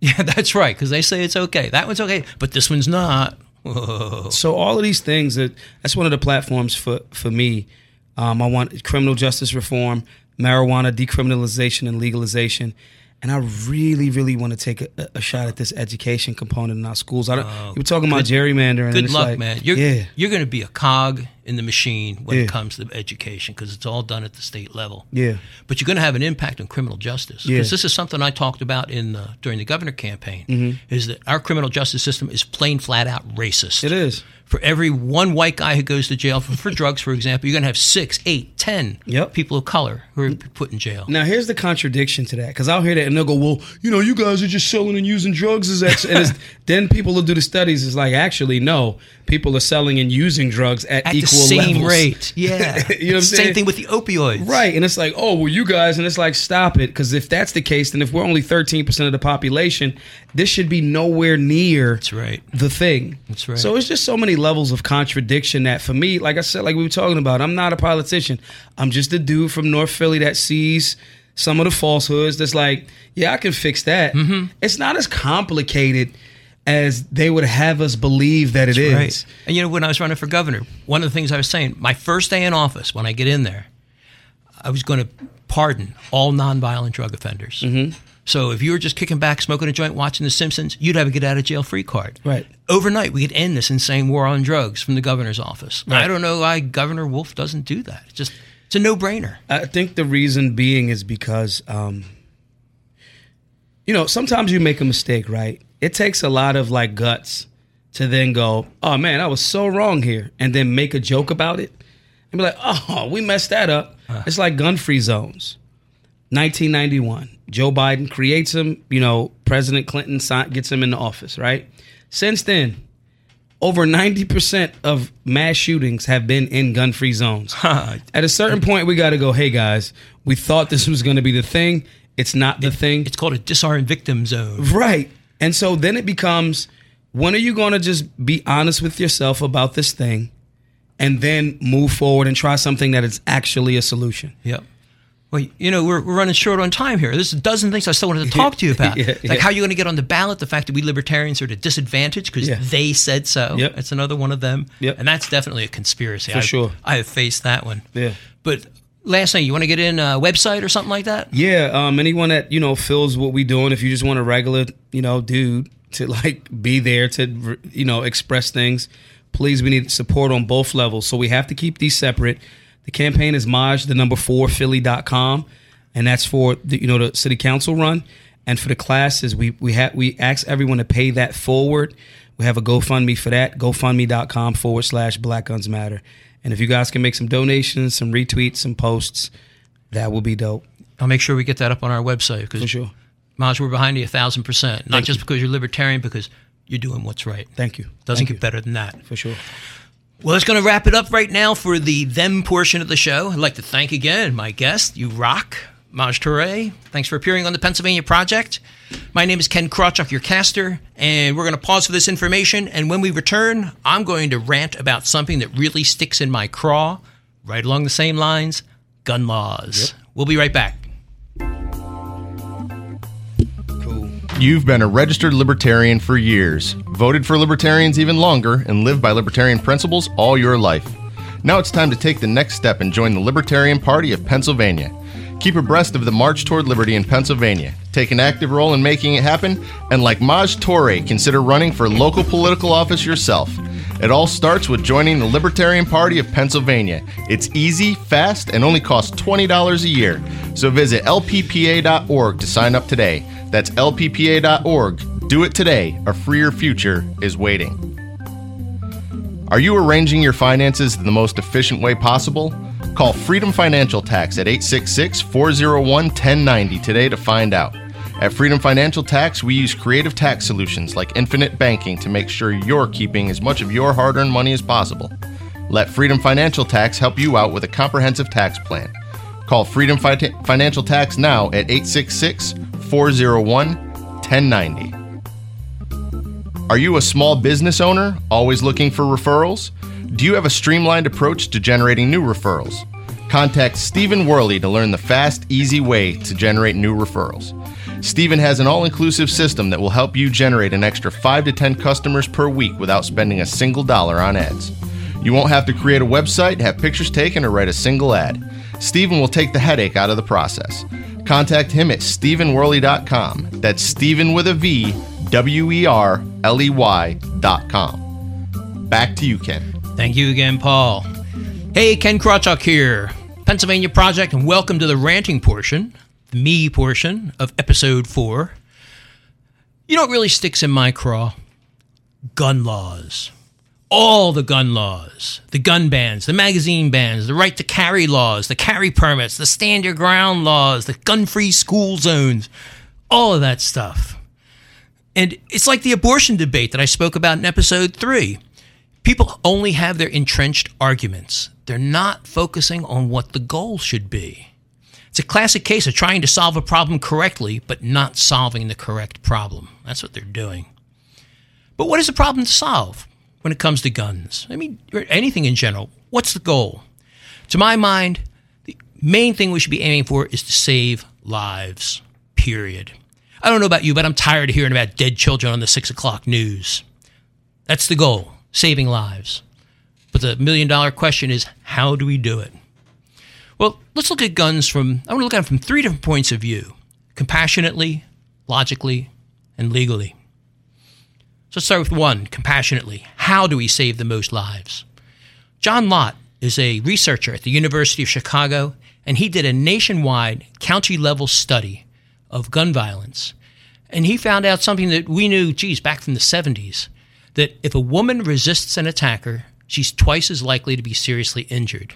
Yeah, that's right. Because they say it's okay. That one's okay, but this one's not. Whoa. So all of these things that that's one of the platforms for for me. Um, I want criminal justice reform, marijuana decriminalization and legalization, and I really, really want to take a, a shot at this education component in our schools. I don't, oh, you were talking about gerrymandering. Good luck, like, man. You're yeah, you're going to be a cog in the machine when Yeah. it comes to education because it's all done at the state level. yeah, But you're going to have an impact on criminal justice. Yeah. Because this is something I talked about in the, during the governor campaign. Mm-hmm. Is that our criminal justice system is plain flat out racist. it is. For every one white guy who goes to jail for, for drugs, for example, you're going to have six, eight, ten Yep. people of color who are put in jail. Now here's the contradiction to that because I'll hear that and they'll go, "Well, you know, you guys are just selling and using drugs." Is that? and *laughs* then people will do the studies. It's like actually, no, people are selling and using drugs at, At equal same levels. rate. *laughs* Yeah. You know what I'm Same saying? thing with the opioids. Right. And it's like, oh, well, you guys, and it's like, stop it. Because if that's the case, then if we're only 13% of the population, this should be nowhere near That's right. the thing. That's right. So it's just so many levels of contradiction that for me, like I said, like we were talking about, I'm not a politician. I'm just a dude from North Philly that sees some of the falsehoods that's like, yeah, I can fix that. Mm-hmm. It's not as complicated as they would have us believe that it is. Right. And you know, when I was running for governor, one of the things I was saying, my first day in office, when I get in there, I was going to pardon all nonviolent drug offenders. Mm-hmm. So if you were just kicking back, smoking a joint, watching The Simpsons, you'd have a get out of jail free card. Right. Overnight, we could end this insane war on drugs from the governor's office. I don't know why Governor Wolf doesn't do that. It's just it's a no brainer. I think the reason being is because, um, you know, sometimes you make a mistake, right? It takes a lot of like guts to then go, oh man, I was so wrong here, and then make a joke about it and be like, oh, we messed that up. Uh. It's like gun free zones. 1991, Joe Biden creates them. You know, President Clinton gets him in the office, right? Since then, over 90% of mass shootings have been in gun free zones. *laughs* At a certain point, we got to go, hey guys, we thought this was going to be the thing. It's not the thing. It's called a disarmed victim zone. Right. And so then it becomes when are you going to just be honest with yourself about this thing and then move forward and try something that is actually a solution? Yep. Well, you know, we're, we're running short on time here. There's a dozen things I still wanted to *laughs* talk to you about. Yeah, like yeah. how you're going to get on the ballot, the fact that we libertarians are at a disadvantage because Yeah. they said so. Yep. That's another one of them. Yep. And that's definitely a conspiracy. For I, sure. I have faced that one. Yeah. But last thing, you want to get in a website or something like that? Yeah, um, anyone that you know feels what we doing. If you just want a regular, you know, dude to like be there to you know express things, please. We need support on both levels, so we have to keep these separate. The campaign is Maj the number four Philly.com, and that's for the you know the city council run. And for the classes, we we have we ask everyone to pay that forward. We have a GoFundMe for that. GoFundMe.com forward slash Black Guns Matter. And if you guys can make some donations, some retweets, some posts, that will be dope. I'll make sure we get that up on our website because For sure. Maj, we're behind you a thousand percent. Not Thank just you. because you're libertarian, because you're doing what's right. Thank you. Doesn't Thank get better than that. For sure. Well, that's going to wrap it up right now for the them portion of the show. I'd like to thank again my guest. You rock, Maj Toure. Thanks for appearing on the Pennsylvania Project. My name is Ken Krawchuk, your caster, and we're going to pause for this information. And when we return, I'm going to rant about something that really sticks in my craw, right along the same lines gun laws. Yep. We'll be right back. Cool. You've been a registered libertarian for years, voted for libertarians even longer, and lived by libertarian principles all your life. Now it's time to take the next step and join the Libertarian Party of Pennsylvania. Keep abreast of the march toward liberty in Pennsylvania. Take an active role in making it happen, and like Maj Toure, consider running for local political office yourself. It all starts with joining the Libertarian Party of Pennsylvania. It's easy, fast, and only costs $20 a year. So visit lppa.org to sign up today. That's lppa.org. Do it today. A freer future is waiting. Are you arranging your finances in the most efficient way possible? Call Freedom Financial Tax at 866 401 1090 today to find out. At Freedom Financial Tax, we use creative tax solutions like infinite banking to make sure you're keeping as much of your hard earned money as possible. Let Freedom Financial Tax help you out with a comprehensive tax plan. Call Freedom Fi- Financial Tax now at 866 401 1090. Are you a small business owner always looking for referrals? Do you have a streamlined approach to generating new referrals? Contact Stephen Worley to learn the fast, easy way to generate new referrals. Stephen has an all inclusive system that will help you generate an extra 5 to 10 customers per week without spending a single dollar on ads. You won't have to create a website, have pictures taken, or write a single ad. Stephen will take the headache out of the process. Contact him at StephenWorley.com. That's Stephen with a V, W E R L E Y.com. Back to you, Ken. Thank you again, Paul. Hey, Ken Krawchuk here, Pennsylvania Project, and welcome to the ranting portion, the me portion of episode four. You know what really sticks in my craw? Gun laws all the gun laws, the gun bans, the magazine bans, the right to carry laws, the carry permits, the stand your ground laws, the gun free school zones, all of that stuff. And it's like the abortion debate that I spoke about in episode three. People only have their entrenched arguments, they're not focusing on what the goal should be. It's a classic case of trying to solve a problem correctly, but not solving the correct problem. That's what they're doing. But what is the problem to solve? when it comes to guns? I mean, anything in general. What's the goal? To my mind, the main thing we should be aiming for is to save lives, period. I don't know about you, but I'm tired of hearing about dead children on the six o'clock news. That's the goal saving lives. But the million dollar question is how do we do it? Well, let's look at guns from, I want to look at them from three different points of view compassionately, logically, and legally. So let's start with one compassionately. How do we save the most lives? John Lott is a researcher at the University of Chicago, and he did a nationwide county level study of gun violence. And he found out something that we knew, geez, back from the 70s that if a woman resists an attacker, she's twice as likely to be seriously injured.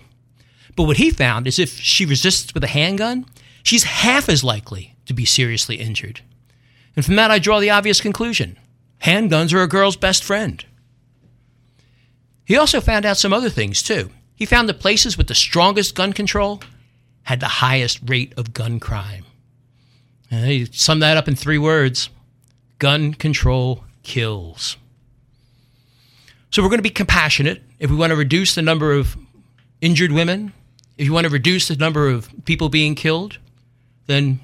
But what he found is if she resists with a handgun, she's half as likely to be seriously injured. And from that, I draw the obvious conclusion handguns are a girl's best friend. He also found out some other things, too. He found the places with the strongest gun control had the highest rate of gun crime. And he summed that up in three words gun control kills. So we're going to be compassionate if we want to reduce the number of injured women, if you want to reduce the number of people being killed, then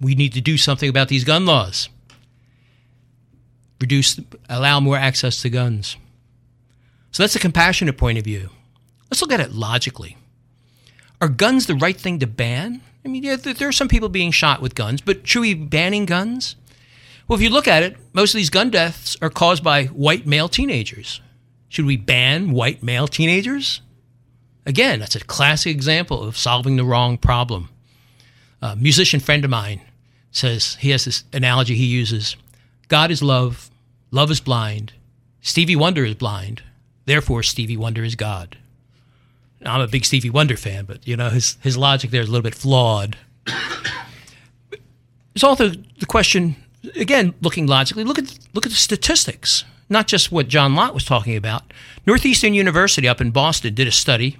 we need to do something about these gun laws reduce, allow more access to guns. So that's a compassionate point of view. Let's look at it logically. Are guns the right thing to ban? I mean, yeah, there are some people being shot with guns, but should we be banning guns? Well, if you look at it, most of these gun deaths are caused by white male teenagers. Should we ban white male teenagers? Again, that's a classic example of solving the wrong problem. A musician friend of mine says he has this analogy he uses God is love, love is blind, Stevie Wonder is blind, therefore Stevie Wonder is God. Now, I'm a big Stevie Wonder fan, but you know his his logic there is a little bit flawed. *coughs* It's also the question again, looking logically. Look at look at the statistics. not just what John Lott was talking about. Northeastern University up in Boston did a study,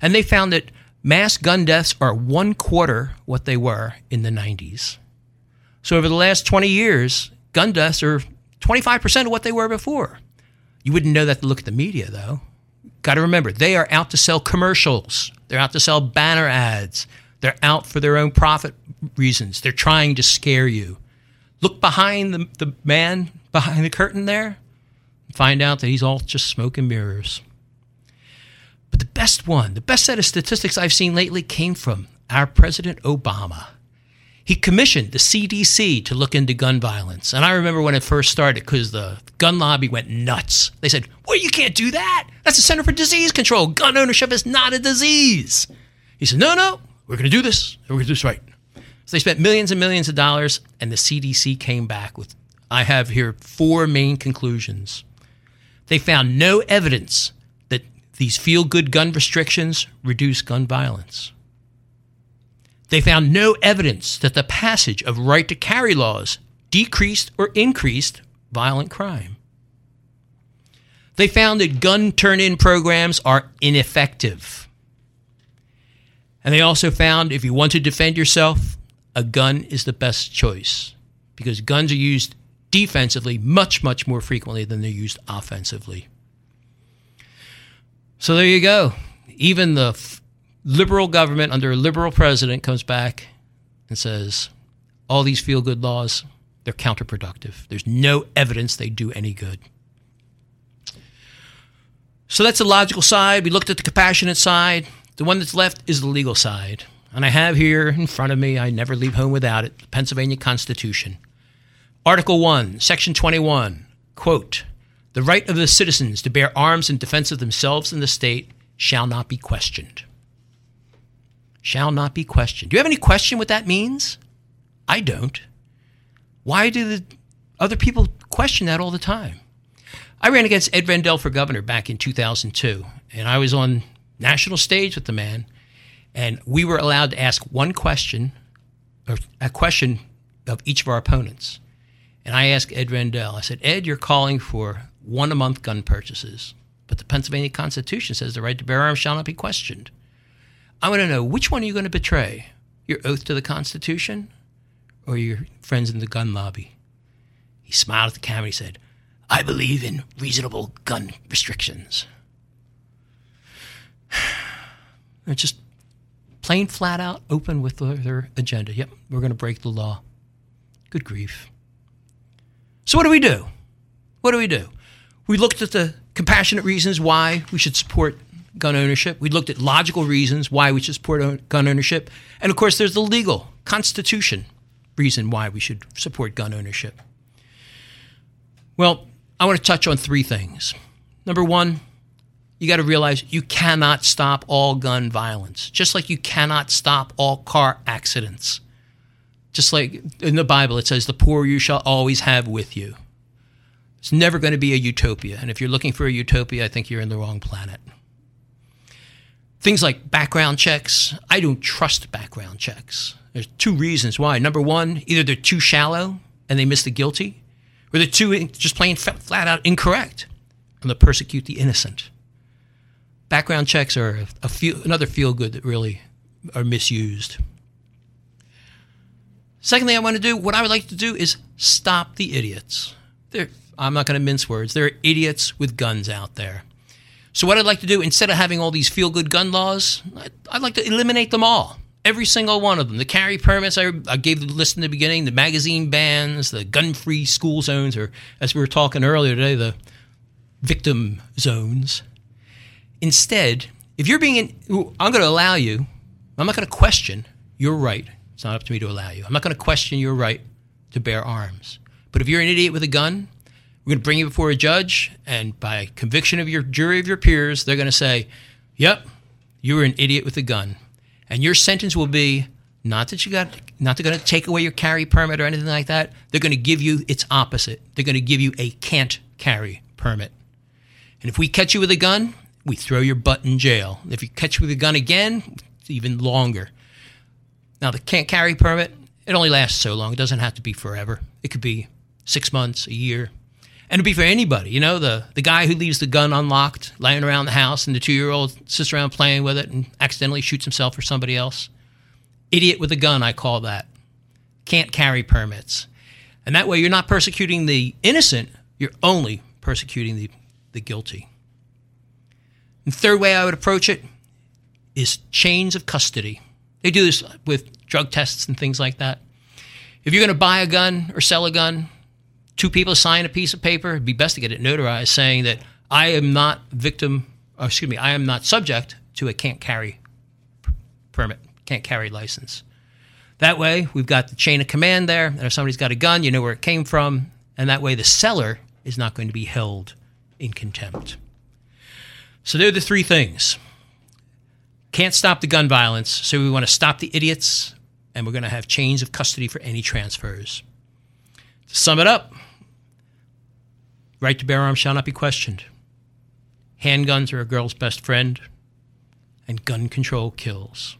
and they found that mass gun deaths are one quarter what they were in the 90s. So over the last 20 years, gun deaths are 25% of what they were before. You wouldn't know that to look at the media, though. Got to remember, they are out to sell commercials, they're out to sell banner ads, they're out for their own profit reasons. They're trying to scare you. Look behind the, the man behind the curtain there and find out that he's all just smoke and mirrors. But the best one, the best set of statistics I've seen lately came from our President Obama. He commissioned the CDC to look into gun violence. And I remember when it first started because the gun lobby went nuts. They said, Well, you can't do that. That's the Center for Disease Control. Gun ownership is not a disease. He said, No, no, we're going to do this. We're going to do this right. So they spent millions and millions of dollars, and the CDC came back with I have here four main conclusions. They found no evidence that these feel good gun restrictions reduce gun violence. They found no evidence that the passage of right to carry laws decreased or increased violent crime. They found that gun turn in programs are ineffective. And they also found if you want to defend yourself, a gun is the best choice because guns are used defensively much, much more frequently than they're used offensively. So there you go. Even the liberal government under a liberal president comes back and says all these feel good laws they're counterproductive. There's no evidence they do any good. So that's the logical side. We looked at the compassionate side. The one that's left is the legal side and i have here in front of me i never leave home without it the pennsylvania constitution article 1 section 21 quote the right of the citizens to bear arms in defense of themselves and the state shall not be questioned shall not be questioned. Do you have any question what that means? I don't. Why do the other people question that all the time? I ran against Ed Rendell for governor back in 2002, and I was on national stage with the man, and we were allowed to ask one question, or a question of each of our opponents. And I asked Ed Rendell, I said, Ed, you're calling for one a month gun purchases, but the Pennsylvania Constitution says the right to bear arms shall not be questioned. I want to know which one are you going to betray? Your oath to the Constitution or your friends in the gun lobby? He smiled at the camera. He said, I believe in reasonable gun restrictions. *sighs* They're just plain flat out open with their agenda. Yep, we're going to break the law. Good grief. So, what do we do? What do we do? We looked at the compassionate reasons why we should support gun ownership. We looked at logical reasons why we should support gun ownership. And of course, there's the legal, constitution reason why we should support gun ownership. Well, I want to touch on three things. Number one, you got to realize you cannot stop all gun violence, just like you cannot stop all car accidents. Just like in the Bible, it says, The poor you shall always have with you. It's never going to be a utopia. And if you're looking for a utopia, I think you're in the wrong planet. Things like background checks, I don't trust background checks. There's two reasons why. Number one, either they're too shallow and they miss the guilty, or they're too just plain flat out incorrect and they persecute the innocent. Background checks are a feel, another feel good that really are misused. Second thing I want to do, what I would like to do is stop the idiots. They're, I'm not going to mince words. There are idiots with guns out there. So, what I'd like to do, instead of having all these feel good gun laws, I'd like to eliminate them all. Every single one of them. The carry permits, I, I gave the list in the beginning, the magazine bans, the gun free school zones, or as we were talking earlier today, the victim zones. Instead, if you're being, in, I'm going to allow you, I'm not going to question your right. It's not up to me to allow you. I'm not going to question your right to bear arms. But if you're an idiot with a gun, we're going to bring you before a judge, and by conviction of your jury of your peers, they're going to say, "Yep, you were an idiot with a gun," and your sentence will be not that you got not they're going to take away your carry permit or anything like that. They're going to give you its opposite. They're going to give you a can't carry permit. And if we catch you with a gun, we throw your butt in jail. If you catch with a gun again, even longer. Now the can't carry permit, it only lasts so long. It doesn't have to be forever. It could be six months, a year, And it'd be for anybody, you know, the, the guy who leaves the gun unlocked, laying around the house, and the two year old sits around playing with it and accidentally shoots himself or somebody else. Idiot with a gun, I call that. Can't carry permits. And that way you're not persecuting the innocent, you're only persecuting the, the guilty. And third way I would approach it is chains of custody. They do this with drug tests and things like that. If you're going to buy a gun or sell a gun, two people sign a piece of paper. It'd be best to get it notarized saying that I am not victim, excuse me, I am not subject to a can't carry permit, can't carry license. That way, we've got the chain of command there. And if somebody's got a gun, you know where it came from. And that way, the seller is not going to be held in contempt. So, they're the three things. Can't stop the gun violence, so we want to stop the idiots, and we're going to have chains of custody for any transfers. To sum it up, right to bear arms shall not be questioned. Handguns are a girl's best friend, and gun control kills.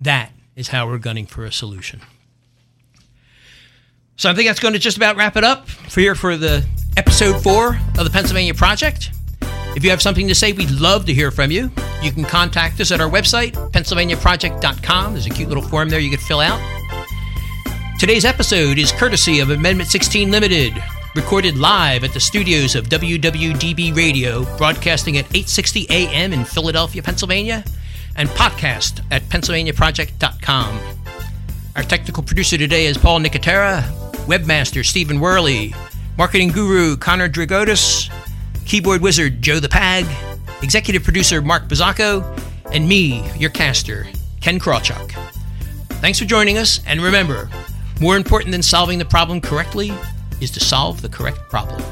That is how we're gunning for a solution. So I think that's going to just about wrap it up for here for the episode four of the Pennsylvania Project. If you have something to say, we'd love to hear from you. You can contact us at our website, pennsylvaniaproject.com. There's a cute little form there you could fill out. Today's episode is courtesy of Amendment 16 Limited, recorded live at the studios of WWDB Radio, broadcasting at 8:60 a.m. in Philadelphia, Pennsylvania, and podcast at pennsylvaniaproject.com. Our technical producer today is Paul Nicotera, webmaster Stephen Worley, marketing guru Connor Dragotis, keyboard wizard Joe the Pag, executive producer Mark Bazzacco, and me, your caster, Ken Krawchuk. Thanks for joining us, and remember, more important than solving the problem correctly is to solve the correct problem.